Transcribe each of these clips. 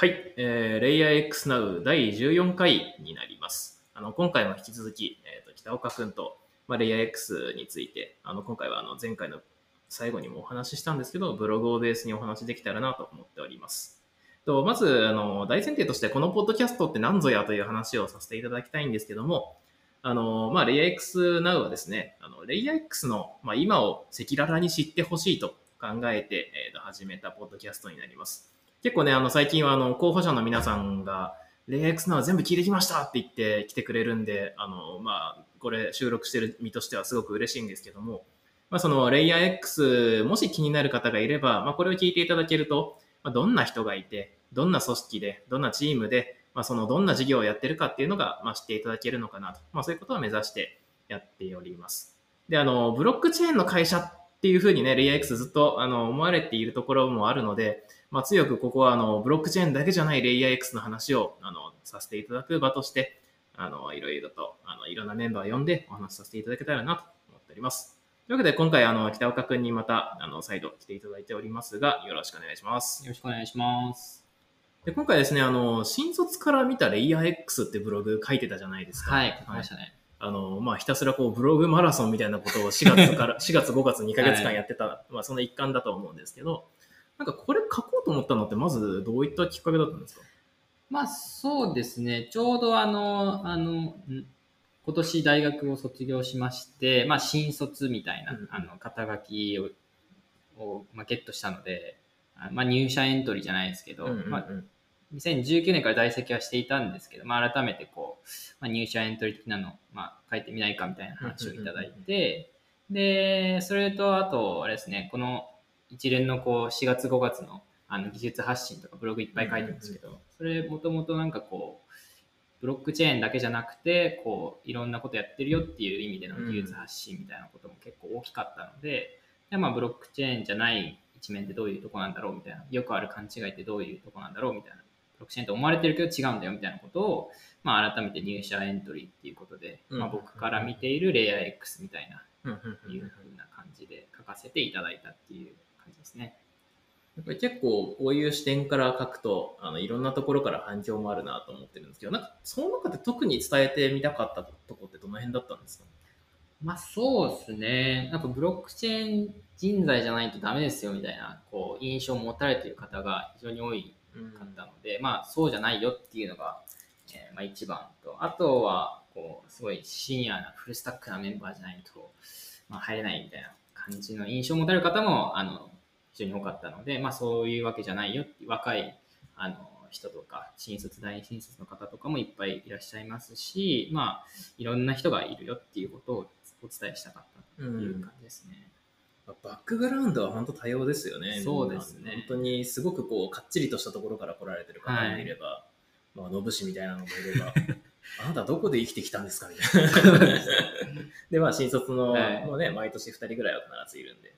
はい、えー、レイヤー X Now 第14回になります。あの今回も引き続き、えーと、北岡君と、まあ、レイヤー X について、あの今回はあの前回の最後にもお話ししたんですけど、ブログをベースにお話しできたらなと思っております。とまずあの大前提としてこのポッドキャストって何ぞやという話をさせていただきたいんですけども、あのまあ、レイヤー X Now はですね、あのレイヤー X の、まあ、今を赤裸々に知ってほしいと考えて、えー、と始めたポッドキャストになります。結構ね、あの最近はあの候補者の皆さんが、レイヤー X Now 全部聞いてきましたって言って来てくれるんで、あのまあ、これ収録してる身としてはすごく嬉しいんですけども、まあ、そのレイヤー X、もし気になる方がいれば、まあ、これを聞いていただけると、まあ、どんな人がいて、どんな組織で、どんなチームで、まあ、そのどんな事業をやってるかっていうのが、まあ、知っていただけるのかなと、まあ、そういうことを目指してやっております。で、あの、ブロックチェーンの会社っていうふうにね、レイヤー X ずっとあの思われているところもあるので、まあ、強くここはあのブロックチェーンだけじゃないレイヤー X の話をあのさせていただく場として、あのいろいろとあのいろんなメンバーを呼んでお話しさせていただけたらなと思っております。というわけで今回あの北岡君にまたあの再度来ていただいておりますが、よろしくお願いします。よろしくお願いします。で今回ですね、あの、新卒から見たレイヤー X ってブログ書いてたじゃないですか。はい、書きましたね。あの、まあ、ひたすらこう、ブログマラソンみたいなことを4月から、4月5月2ヶ月間やってた、はい、まあ、その一環だと思うんですけど、なんかこれ書こうと思ったのって、まずどういったきっかけだったんですか？まあ、そうですね。ちょうどあの、あの、今年大学を卒業しまして、まあ、新卒みたいな、うん、あの、肩書きを、をまあ、ゲットしたので、まあ、入社エントリーじゃないですけど、うんうんうん、まあ、2019年から在籍はしていたんですけど、まあ、改めてこう、まあ、入社エントリー的なのを、まあ、書いてみないかみたいな話をいただいて、で、それと、あと、あれですね、この一連のこう4月5月のあの技術発信とかブログいっぱい書いてるんですけど、それもともとなんかこう、ブロックチェーンだけじゃなくて、こう、いろんなことやってるよっていう意味での技術発信みたいなことも結構大きかったので、でまあ、ブロックチェーンじゃない一面ってどういうとこなんだろうみたいな、よくある勘違いってどういうとこなんだろうみたいなブロックチェーンと思われてるけど違うんだよみたいなことを、まあ、改めて入社エントリーっていうことで、まあ、僕から見ているレイヤー X みたいな、いうふうな感じで書かせていただいたっていうですね。やっぱり結構こういう視点から書くとあのいろんなところから反響もあるなと思ってるんですけどなんかその中で特に伝えてみたかったとこってどの辺だったんですか？まあそうですね。なんかブロックチェーン人材じゃないとダメですよみたいなこう印象を持たれている方が非常に多いかったので、うん、まあそうじゃないよっていうのが、えー、まあ一番と、あとはこうすごいシニアなフルスタックなメンバーじゃないと、まあ、入れないみたいな感じの印象を持たれる方もあの非常に多かったので、まあそういうわけじゃないよって若いあの人とか新卒大新卒の方とかもいっぱいいらっしゃいますし、まあいろんな人がいるよっていうことをお伝えしたかったという感じですね。うんバックグラウンドは本当多様ですよね。そうですね。本当にすごくこう、かっちりとしたところから来られてる方もいれば、はい、まあ、のぶしみたいなのもいれば、あなたどこで生きてきたんですか？みたいな。で、まあ、新卒の、はい、もうね、毎年2人ぐらいは必ずいるんで、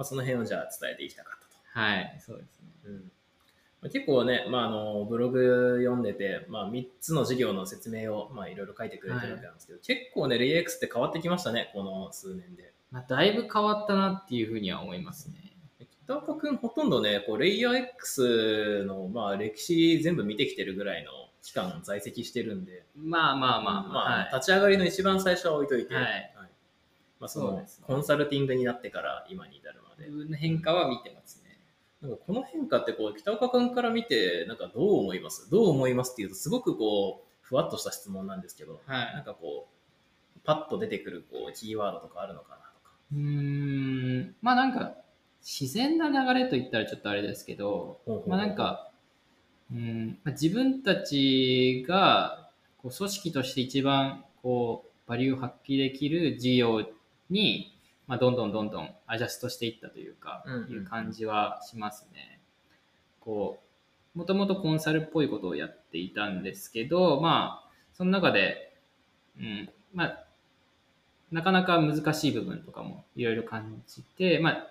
まあ、その辺をじゃあ伝えていきたかったと。はい、そうですね。うん結構ね、まあ、あのブログ読んでて、まあ、3つの事業の説明を、まあ、いろいろ書いてくれてるわけなんですけど、はい、結構ね、レイエックスって変わってきましたね、この数年で。まあ、だいぶ変わったなっていうふうには思いますね。北岡君ほとんどね、こうレイヤー X の、まあ、歴史全部見てきてるぐらいの期間在籍してるんで。まあまあまあまあ、はい、立ち上がりの一番最初は置いといて、はい、はい、まあ、その、ね、コンサルティングになってから今に至るまで。自分の変化は見てますね。なんかこの変化ってこう北岡君から見てなんかどう思います？どう思いますっていうとすごくこうふわっとした質問なんですけど、はい、なんかこうパッと出てくるこうキーワードとかあるのかなうん、まあなんか、自然な流れと言ったらちょっとあれですけど、まあなんか、うん。まあ、自分たちがこう組織として一番こうバリューを発揮できる事業に、まあ、どんどんどんどんアジャストしていったというか、いう感じはしますね。こう、もともとコンサルっぽいことをやっていたんですけど、まあ、その中で、うん、まあ、なかなか難しい部分とかもいろいろ感じて、まあ、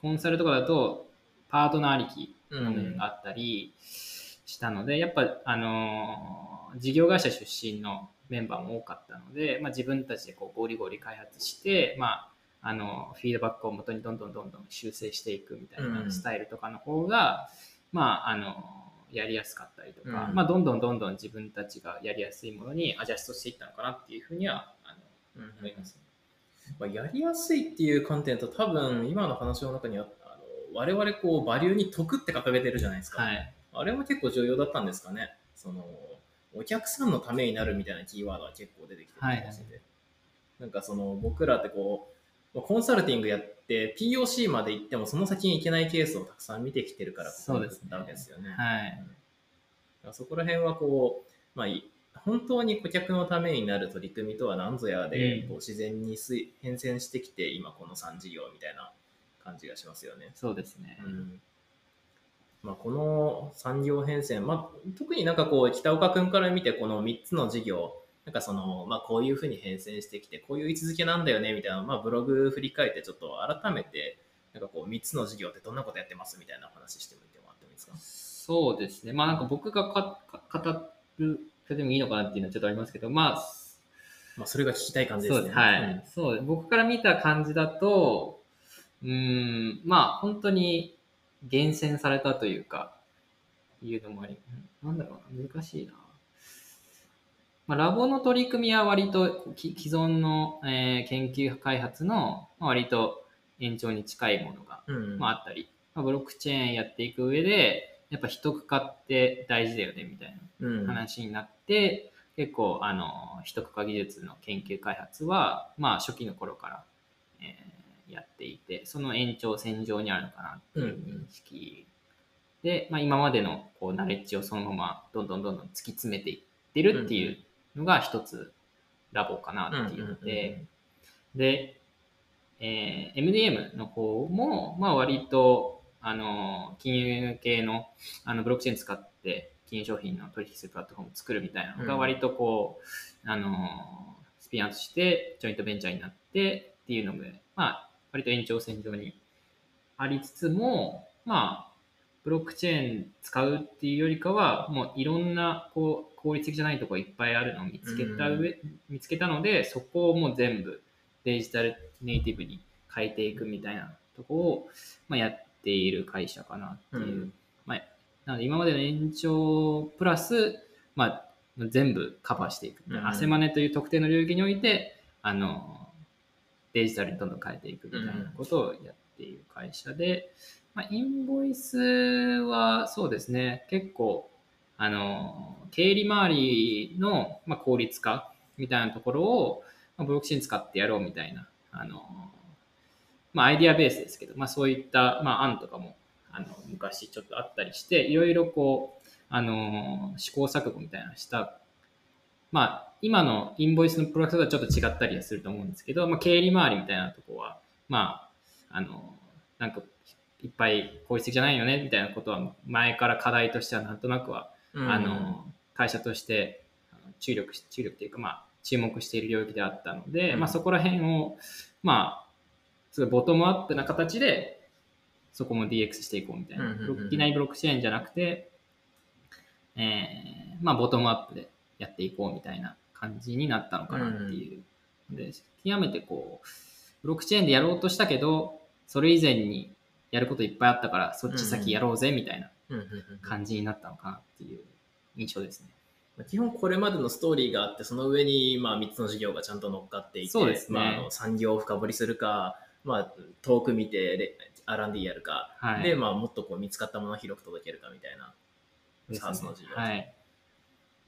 コンサルとかだとパートナーありきの面があったりしたので、うん、やっぱ、あのー、事業会社出身のメンバーも多かったので、まあ、自分たちでこうゴリゴリ開発して、まあ、あのフィードバックをもとにどんどんどんどん修正していくみたいなスタイルとかの方が、うん、まあ、あのやりやすかったりとか、うん。まあ、どんどんどんどん自分たちがやりやすいものにアジャストしていったのかなっていうふうにはあの思いますね。まあ、やりやすいっていう観点と多分今の話の中にはあの我々こうバリューに得って掲げてるじゃないですか、はい、あれも結構重要だったんですかね。そのお客さんのためになるみたいなキーワードは結構出てきてる気がしてて、なんかその僕らってこうまあコンサルティングやって POC まで行ってもその先に行けないケースをたくさん見てきてるからそうですたわけですよね。はい、だからそこら辺はこう、まあ、い本当に顧客のためになる取り組みとは何ぞやで、うんこう自然に変遷してきて今この3事業みたいな感じがしますよね。そうですね。うんまあ、この産業変遷、まあ、特になんかこう北岡君から見てこの3つの事業なんかその、まあ、こういうふうに変遷してきてこういう位置づけなんだよねみたいな、まあ、ブログ振り返ってちょっと改めてなんかこう3つの事業ってどんなことやってますみたいなお話してみてもらってもいいですか？そうですね。まあなんか僕がかか語るそれでもいいのかなっていうのはちょっとありますけど、まあ、まあ、それが聞きたい感じですね。そうです。はい。そう僕から見た感じだと、うーん、まあ本当に厳選されたというか、いうのもあり、なんだろうな、難しいな。まあ、ラボの取り組みは割とき既存の、えー研究開発の、まあ、割と延長に近いものが、うん。まあ、あったり、まあ、ブロックチェーンやっていく上で、やっぱ一区画って大事だよねみたいなうん。話になって、結構あの一区画技術の研究開発は、まあ、初期の頃から、えーやっていてその延長線上にあるのかなっていう認識で、まあ、今までのこうナレッジをそのままどんどんどんどん突き詰めていってるっていうのが一つラボかなっていうので、で、えー MDM の方も、まあ、割とあの金融系のあのブロックチェーン使って金融商品の取引するプラットフォームを作るみたいなのがうん。割とこう、あのスピンアウトしてジョイントベンチャーになってっていうので、まあ、割と延長線上にありつつも、まあ、ブロックチェーン使うっていうよりかは、もういろんなこう効率的じゃないところいっぱいあるのを見つけた上、見つけたので、そこをもう全部デジタルネイティブに変えていくみたいなとこを、まあ、やっている会社かなっていう。うんまあ、なので今までの延長プラス、まあ、全部カバーしていく。うんアセマネという特定の領域において、あの、デジタルにどんどん変えていくみたいなことをやっている会社で、まあ、インボイスはそうですね、結構、あの、経理周りの、まあ、効率化みたいなところを、まあ、ブロックチェーン使ってやろうみたいな、あの、まあ、アイディアベースですけど、まあ、そういった、まあ、案とかも、あの、昔ちょっとあったりして、いろいろこう、あの、試行錯誤みたいなした、まあ、今のインボイスのプロダクトとはちょっと違ったりはすると思うんですけど、まあ、経理周りみたいなとこは、まあ、あの、なんか、いっぱい効率的じゃないよね、みたいなことは、前から課題としてはなんとなくは、あの、会社として注力し、注力というか、まあ、注目している領域であったので、うんまあ、そこら辺を、まあ、すごいボトムアップな形で、そこも DX していこうみたいな。うんうんうんブロックいきなりブロックチェーンじゃなくて、えーまあ、ボトムアップでやっていこうみたいな感じになったのかなっていう。で、極めてこう、ブロックチェーンでやろうとしたけど、それ以前にやることいっぱいあったから、そっち先やろうぜみたいなうんうんうん感じになったのかなっていう印象ですね。基本これまでのストーリーがあってその上にまあ3つの事業がちゃんと乗っかっていてねまあ、あの産業を深掘りするか、まあ、遠く見てレ R&D やるか、はい。で、まあ、もっとこう見つかったものを広く届けるかみたいな、ですね SaaS の事業はい。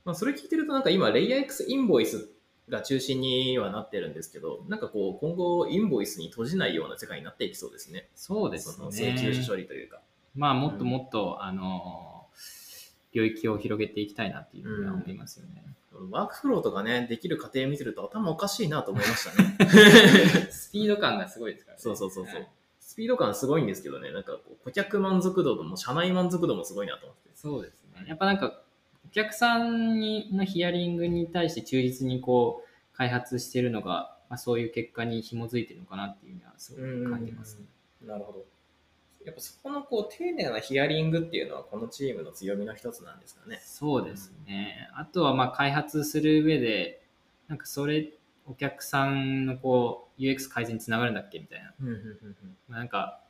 まあ、それ聞いてるとなんか今レイヤー X インボイスが中心にはなってるんですけどなんかこう今後インボイスに閉じないような世界になっていきそうですねそうですそのね。請求書処理というか、まあ、もっともっと、あの、領域を広げていきたいなっていうふうには思いますよね。ワークフローとかねできる過程見てると頭おかしいなと思いましたね スピード感がすごいですからね。そうそうそうそうはいスピード感すごいんですけどね、なんかこう顧客満足度も社内満足度もすごいなと思って。そうですね。やっぱなんか、お客さんにのヒアリングに対して忠実にこう、開発してるのが、まあ、そういう結果に紐づいてるのかなっていうのはすごく感じますね。なるほど。やっぱそこのこう丁寧なヒアリングっていうのはこのチームの強みの一つなんですかね。そうですね。あとはまあ開発する上で、なんかそれ、お客さんのこう UX 改善につながるんだっけみたいな。なんか、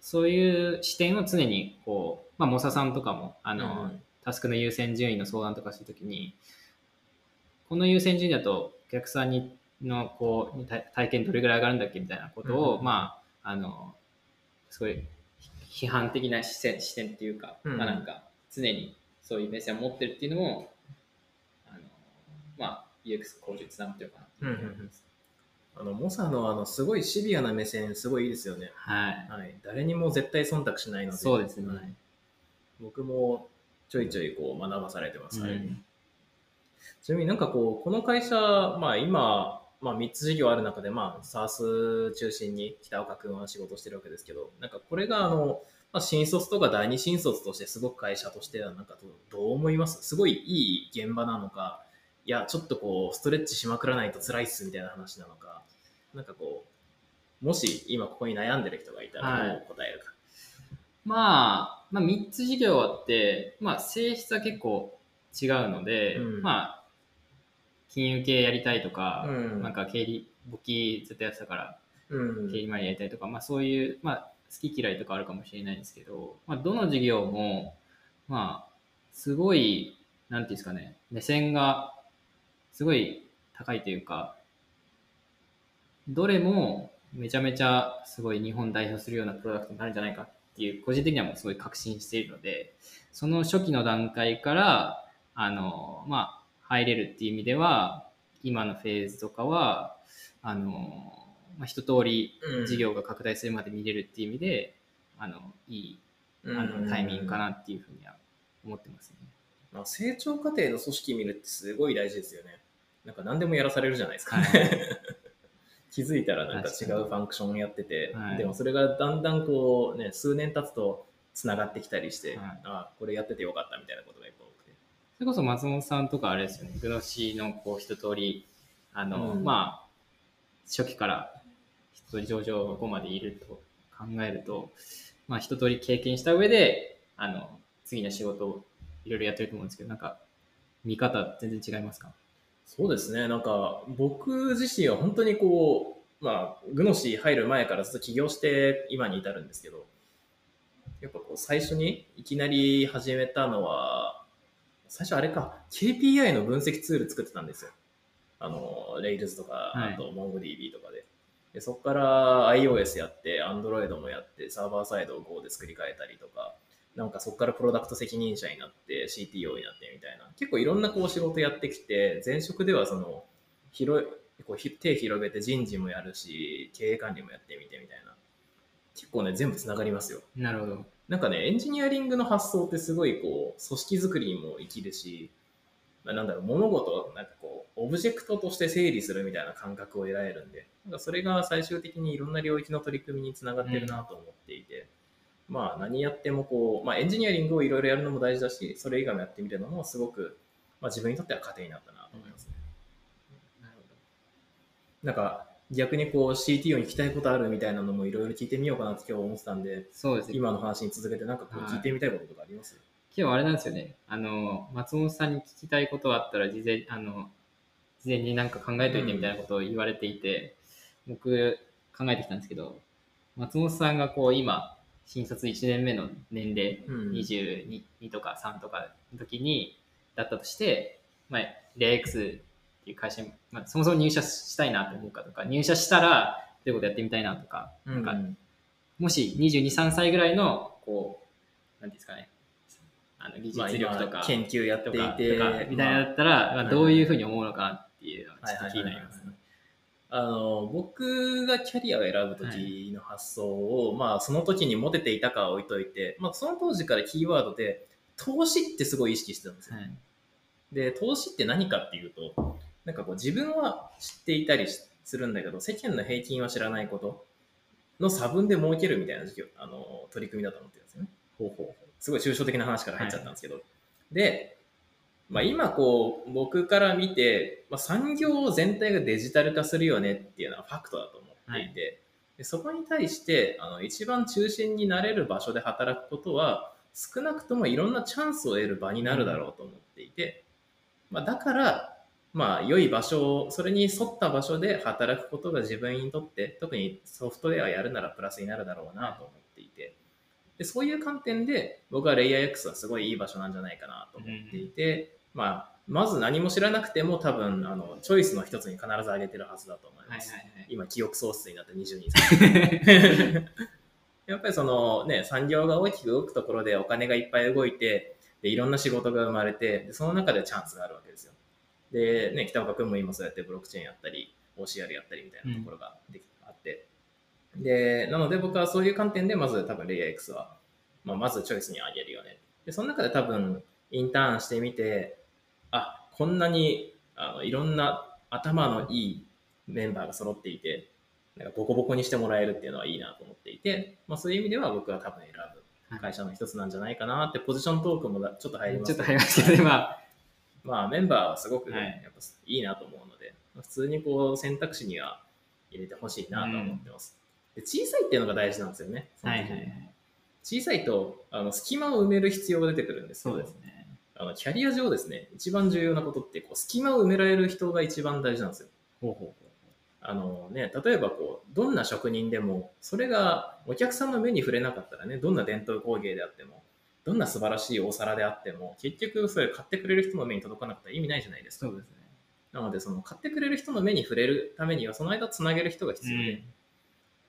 そういう視点を常にこう、まあ、モサさんとかも、あの、うんタスクの優先順位の相談とかするときに、この優先順位だとお客さんにのこう体体験どれぐらい上がるんだっけみたいなことを、うんまあ、あの、すごい批判的な視線視点っていうか、うんまあなんか常にそういう目線を持ってるっていうのも、あのまあ向上につながってるかなっていうふうに思います。あのモサのあのすごいシビアな目線すごいいいですよね。はい。はい、誰にも絶対忖度しないので。そうですねはい僕もちょいちょいこう学ばされてます。はいうんちなみになんかこう、この会社、まあ今、まあ3つ事業ある中で、まあ SARS 中心に北岡君は仕事してるわけですけど、なんかこれがあの、まあ、新卒とか第二新卒としてすごく会社としてはなんかどう思います？すごいいい現場なのか、いや、ちょっとこう、ストレッチしまくらないと辛いっすみたいな話なのか、なんかこう、もし今ここに悩んでる人がいたらどう答えるか。まあ、まあ、3つ事業あって、まあ、性質は結構違うので、うん。まあ、金融系やりたいとか、うんなんか経理、簿記ずっとやってたから、うん。経理周りやりたいとか、まあそういう、まあ好き嫌いとかあるかもしれないんですけど、まあどの事業も、まあ、すごい、なんていうんですかね、目線がすごい高いというか、どれもめちゃめちゃすごい日本代表するようなプロダクトになるんじゃないかっていう、個人的にはもうすごい確信しているので、その初期の段階から、あの、まあ、入れるっていう意味では、今のフェーズとかは、あの、まあ、一通りうん事業が拡大するまで見れるっていう意味で、あの、いい、あうんの、タイミングかなっていうふうには思ってますね。まあ、成長過程の組織見るってすごい大事ですよね。なんか何でもやらされるじゃないですか、は 気づいたらなんか違うファンクションやってて、はいでもそれがだんだんこうね、数年経つとつながってきたりして、はいあこれやっててよかったみたいなことが。それこそ松本さんとかあれですよね、グノシーのこう一通り、あの、うん。まあ、初期から一通り上場後までいると考えると、まあ一通り経験した上で、あの、次の仕事をいろいろやってると思うんですけど、なんか、見方全然違いますか？そうですね、なんか僕自身は本当にこう、まあ、グノシー入る前からずっと起業して今に至るんですけど、やっぱこう最初にいきなり始めたのは、最初あれか、KPI の分析ツール作ってたんですよ。あの、Rails とか、はいあと MongoDB とかで。でそこから iOS やって、Android もやって、サーバーサイドを Go で作り変えたりとか、なんかそこからプロダクト責任者になって CTO になってみたいな、結構いろんなこう仕事やってきて、前職ではその、広い、こうひ手広げて人事もやるし、経営管理もやってみてみたいな。結構ね、全部つながりますよ。なるほど。なんかね、エンジニアリングの発想ってすごいこう、組織づくりにも生きるし、まあなんだろう、物事をなんかこう、オブジェクトとして整理するみたいな感覚を得られるんで、なんかそれが最終的にいろんな領域の取り組みにつながってるなと思っていて、まあ何やってもこう、まあエンジニアリングをいろいろやるのも大事だし、それ以外もやってみるのもすごく、まあ自分にとっては糧になったなと思いますね。なるほなんか逆にこう CTO に聞きたいことあるみたいなのもいろいろ聞いてみようかなって今日思ってたんで、ど。そうですね。今の話に続けてなんかこうはい聞いてみたいこととかあります、今日あれなんですよね。あの、松本さんに聞きたいことあったら、事前、あの、事前になんか考えといてみたいなことを言われていて、僕考えてきたんですけど、松本さんがこう今、新卒1年目の年齢、うん22とか3とかの時に、だったとして、まあ、レア X っていう会社に、まあ、そもそも入社したいなと思うかとか、入社したら、どういうことやってみたいなとか、なんかもし22、3歳ぐらいの、こう、なんですかね、あの技まあ術力とか、今研究やっていて、みたいなのだったら、まあ、どういうふうに思うのかなっていうのはちょっと気になりますね。あの僕がキャリアを選ぶ時の発想を、まあその時にモテていたかは置いといて、まあ、その当時からキーワードで投資ってすごい意識してたんですよ。はい。で投資って何かっていうとなんかこう自分は知っていたりしするんだけど世間の平均は知らないことの差分で儲けるみたいなあの取り組みだと思ってるんですよね。ほうすごい抽象的な話から入っちゃったんですけど、で、まあ、今こう僕から見て、まあ、産業全体がデジタル化するよねっていうのはファクトだと思っていて、でそこに対してあの一番中心になれる場所で働くことは少なくともいろんなチャンスを得る場になるだろうと思っていて、まあ、だから、まあ、良い場所をそれに沿った場所で働くことが自分にとって特にソフトウェアやるならプラスになるだろうなと思っていて。でそういう観点で僕はレイヤー X はすごいいい場所なんじゃないかなと思っていて、まあ、まず何も知らなくても多分あのチョイスの一つに必ず挙げてるはずだと思います。はいはいはい。今記憶喪失になった22歳。やっぱりそのね産業が大きく動くところでお金がいっぱい動いてでいろんな仕事が生まれてでその中でチャンスがあるわけですよでね北岡君も今そうやってブロックチェーンやったり OCR やったりみたいなところができ、あって。でなので僕はそういう観点でまず多分レイヤー X は、まあ、まずチョイスにあげるよね。でその中で多分インターンしてみてあこんなにあのいろんな頭のいいメンバーが揃っていて、なんかボコボコにしてもらえるっていうのはいいなと思っていて、まあ、そういう意味では僕は多分選ぶ会社の一つなんじゃないかなって、ポジショントークもだちょっと入りますちょっと入りましたね、まあ。まあメンバーはすごく、ねはいやっぱいいなと思うので、普通にこう選択肢には入れてほしいなと思ってます、で。小さいっていうのが大事なんですよね。はいはいはい。小さいとあの隙間を埋める必要が出てくるんですけどそうですね。あのキャリア上ですね、一番重要なことってこう隙間を埋められる人が一番大事なんですよ。ほうほうほあのね、例えばこうどんな職人でもそれがお客さんの目に触れなかったらねどんな伝統工芸であってもどんな素晴らしいお皿であっても結局それ買ってくれる人の目に届かなかったら意味ないじゃないですかそうですね。なのでその買ってくれる人の目に触れるためにはその間つなげる人が必要で,、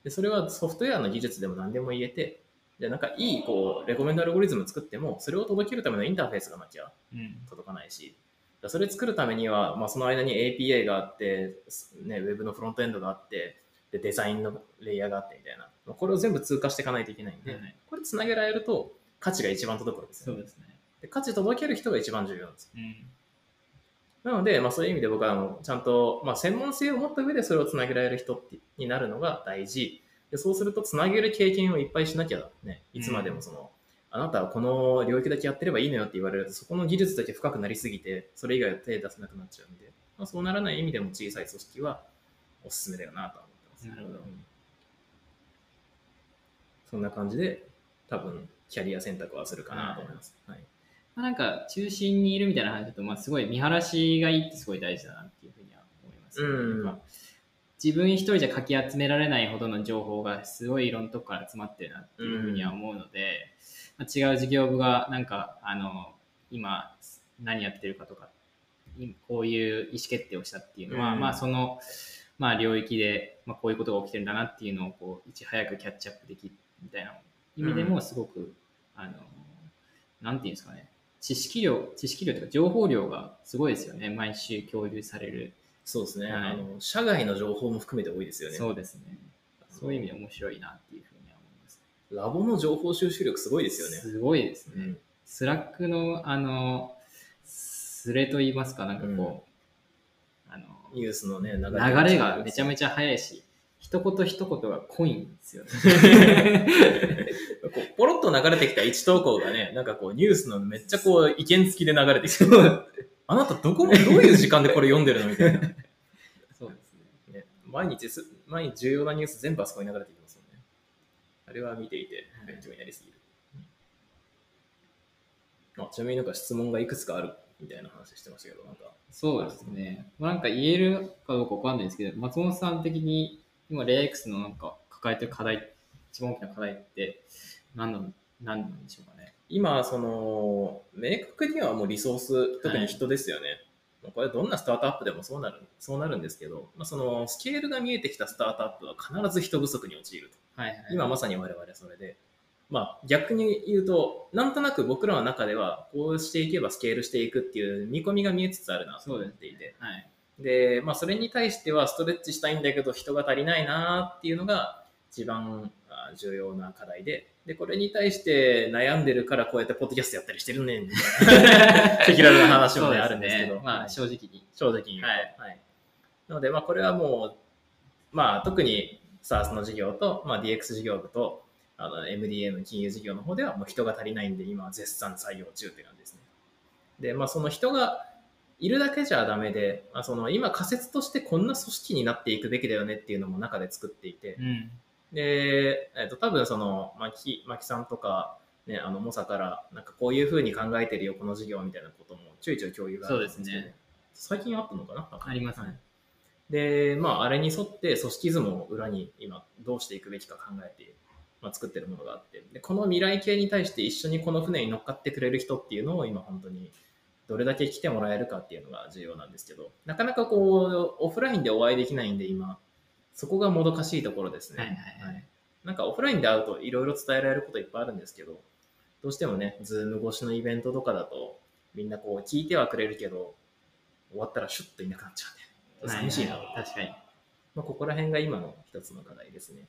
でそれはソフトウェアの技術でも何でも言えてでなんかいいこうレコメンドアルゴリズム作ってもそれを届けるためのインターフェースがなきゃうん。届かないし、だそれ作るためには、まあ、その間に APA があって、ね、ウェブのフロントエンドがあって、でデザインのレイヤーがあってみたいな、まあこれを全部通過していかないといけないんで、はいこれつなげられると価値が一番届くわけですよ、そうですね。で価値届ける人が一番重要なんですよ。うん。なので、まあ、そういう意味で僕はあのちゃんと、まあ、専門性を持った上でそれをつなげられる人ってになるのが大事。でそうすると、つなげる経験をいっぱいしなきゃね、いつまでもその、あなたはこの領域だけやってればいいのよって言われると、そこの技術だけ深くなりすぎて、それ以外は手出せなくなっちゃうんで、まあ、そうならない意味でも小さい組織はおすすめだよなとは思ってます。なるほどうんそんな感じで、多分、キャリア選択はするかなと思います。はい。まあ、なんか中心にいるみたいな話だと、まあ、すごい見晴らしがいいってすごい大事だなっていうふうには思います、うんなんか自分一人じゃかき集められないほどの情報がすごいいろんなとこから集まってるなっていうふうには思うので、まあ、違う事業部がなんかあの今何やってるかとかいこういう意思決定をしたっていうのは、うんまあその、まあ、領域で、まあ、こういうことが起きてるんだなっていうのをこういち早くキャッチアップできるみたいな意味でもすごく、あのなんていうんですかね。知識量知識量というか情報量がすごいですよね。毎週共有される、そうですね、はい。あの。社外の情報も含めて多いですよね。そうですね。そういう意味で面白いなっていうふうには思いますラボの情報収集力すごいですよね。すごいですね、うん。スラックのあのスレと言いますかなんかこう、あのニュースのね、流流れがめちゃめちちゃ速いし一言一言が濃いんですよねゃ。こうポロッと流れてきた一投稿がね、なんかこうニュースのめっちゃこう意見付きで流れてきて、あなたどこもどういう時間でこれ読んでるのみたいな。そうですねね、毎日す、毎日重要なニュース全部あそこに流れてきますもんね。あれは見ていて勉強になりすぎる。あちなみになんか質問がいくつかあるみたいな話してましたけど、なんか。そうですね。まあ、なんか言えるかどうかわかんないですけど、松本さん的に今、レイ X のなんか抱えてる課題、一番大きな課題って何なん何なんでしょうかね。今、その、明確にはもうリソース、特に人ですよね。まあこれどんなスタートアップでもそうなる、そうなるんですけど、まあ、そのスケールが見えてきたスタートアップは必ず人不足に陥ると。はいはい。今まさに我々それで。まあ逆に言うと、なんとなく僕らの中ではこうしていけばスケールしていくっていう見込みが見えつつあるなと思っていて。はい。で、まあそれに対してはストレッチしたいんだけど人が足りないなっていうのが一番あ重要な課題で、で、これに対して悩んでるからこうやってポッドキャストやったりしてるねん。みたいな赤裸々な話もね、あるんですけど、まあ、正直に。正直に。はい。はい。なので、まあ、これはもう、まあ、特に SARS の事業と、まあ、DX 事業部と、あの MDM 金融事業の方ではもう人が足りないんで、今は絶賛採用中って感じですね。で、まあ、その人がいるだけじゃダメで、まあ、その今仮説としてこんな組織になっていくべきだよねっていうのも中で作っていて、うん。で、えっと多分その、まき、まきさんとか、ね、あの、モサから、なんかこういうふうに考えてるよ、この事業みたいなこともちょいちょい共有があるんですけど、そうですね。最近あったのかな？ありますね。はい。で、まあ、あれに沿って組織図も裏に今どうしていくべきか考えてまあ、作ってるものがあって。で、この未来系に対して一緒にこの船に乗っかってくれる人っていうのを今本当にどれだけ来てもらえるかっていうのが重要なんですけど、なかなかこう、オフラインでお会いできないんで今、そこがもどかしいところですね。はいはいはいなんかオフラインで会うといろいろ伝えられることいっぱいあるんですけど、どうしてもね、ズーム越しのイベントとかだと、みんなこう聞いてはくれるけど、終わったらシュッといなくなっちゃうんで、寂しいな。はは確かに。まあ、ここら辺が今の一つの課題ですね。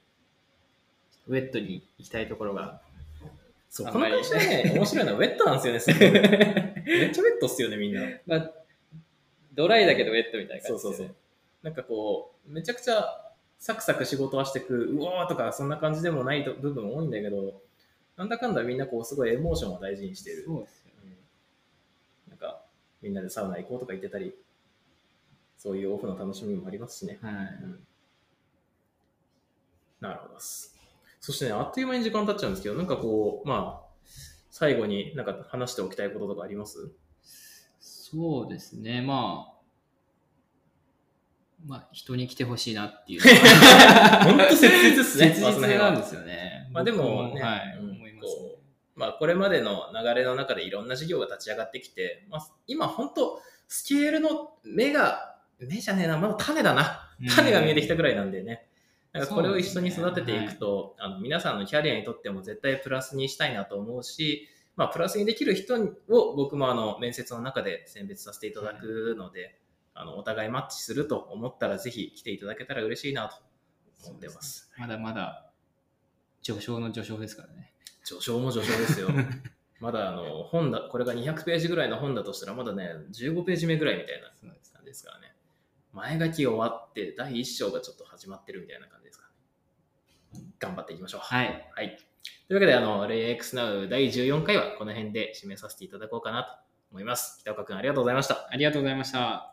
ウェットに行きたいところが。そう、この会社ね、面白いのはウェットなんですよね、すごいめっちゃウェットっすよね、みんな。まあ、ドライだけどウェットみたいな感じでそうそうそう。なんかこう、めちゃくちゃサクサク仕事はしてく、うおーとかそんな感じでもないと部分多いんだけど、なんだかんだみんなこうすごいエモーションを大事にしてる。そうですよね。うんなんかみんなでサウナ行こうとか言ってたり、そういうオフの楽しみもありますしね。はい。うんなるほどです。そしてね、あっという間に時間経っちゃうんですけど、なんかこう、まあ、最後になんか話しておきたいこととかあります？そうですね。まあ、まあ、人に来てほしいなっていう。本当切実ですね。切実なんですよね。まあでも僕ねはい、うん思いますねこまあ、これまでの流れの中でいろんな事業が立ち上がってきて、まあ、今本当スケールの目が、目じゃねえな、まだ種だな。種が見えてきたぐらいなんでね。なんかこれを一緒に育てていくと、あの皆さんのキャリアにとっても絶対プラスにしたいなと思うし、まあ、プラスにできる人を僕もあの面接の中で選別させていただくので、あのお互いマッチすると思ったらぜひ来ていただけたら嬉しいなと思ってます。まだまだ序章の序章ですからね。序章も序章ですよ。まだあの本だ、これが200ページぐらいの本だとしたら、まだね、15ページ目ぐらいみたいな感じですからね。前書き終わって、第1章がちょっと始まってるみたいな感じですからね。頑張っていきましょう。はい。はい。というわけで、あの、LayX Now 第14回はこの辺で締めさせていただこうかなと思います。北岡君ありがとうございました。ありがとうございました。